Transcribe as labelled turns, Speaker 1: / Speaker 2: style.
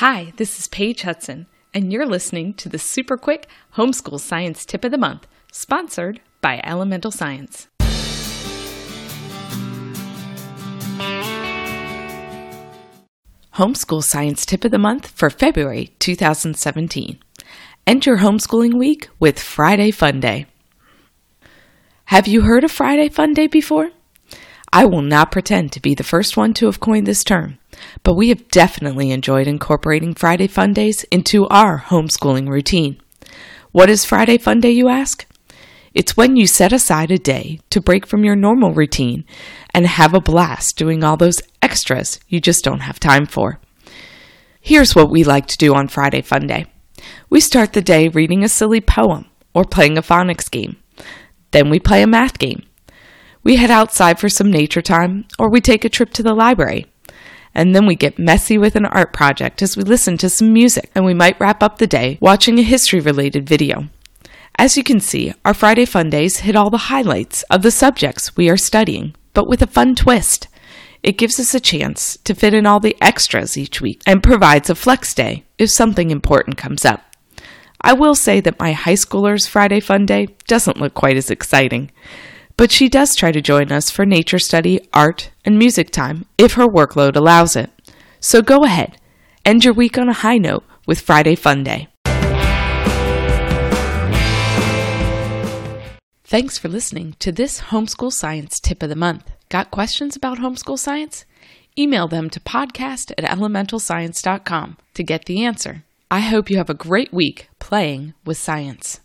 Speaker 1: Hi, this is Paige Hudson, and you're listening to the super quick homeschool science tip of the month, sponsored by Elemental Science. Homeschool Science Tip of the Month for February 2017. End your homeschooling week with Friday Fun Day. Have you heard of Friday Fun Day before? I will not pretend to be the first one to have coined this term, but we have definitely enjoyed incorporating Friday Fun Days into our homeschooling routine. What is Friday Fun Day, you ask? It's when you set aside a day to break from your normal routine and have a blast doing all those extras you just don't have time for. Here's what we like to do on Friday Fun Day we start the day reading a silly poem or playing a phonics game. Then we play a math game. We head outside for some nature time or we take a trip to the library. And then we get messy with an art project as we listen to some music, and we might wrap up the day watching a history related video. As you can see, our Friday Fun Days hit all the highlights of the subjects we are studying, but with a fun twist. It gives us a chance to fit in all the extras each week and provides a flex day if something important comes up. I will say that my high schooler's Friday Fun Day doesn't look quite as exciting, but she does try to join us for nature study, art, and music time if her workload allows it. So go ahead, end your week on a high note with Friday Fun Day. Thanks for listening to this Homeschool Science Tip of the Month. Got questions about homeschool science? Email them to podcast at elementalscience.com to get the answer. I hope you have a great week playing with science.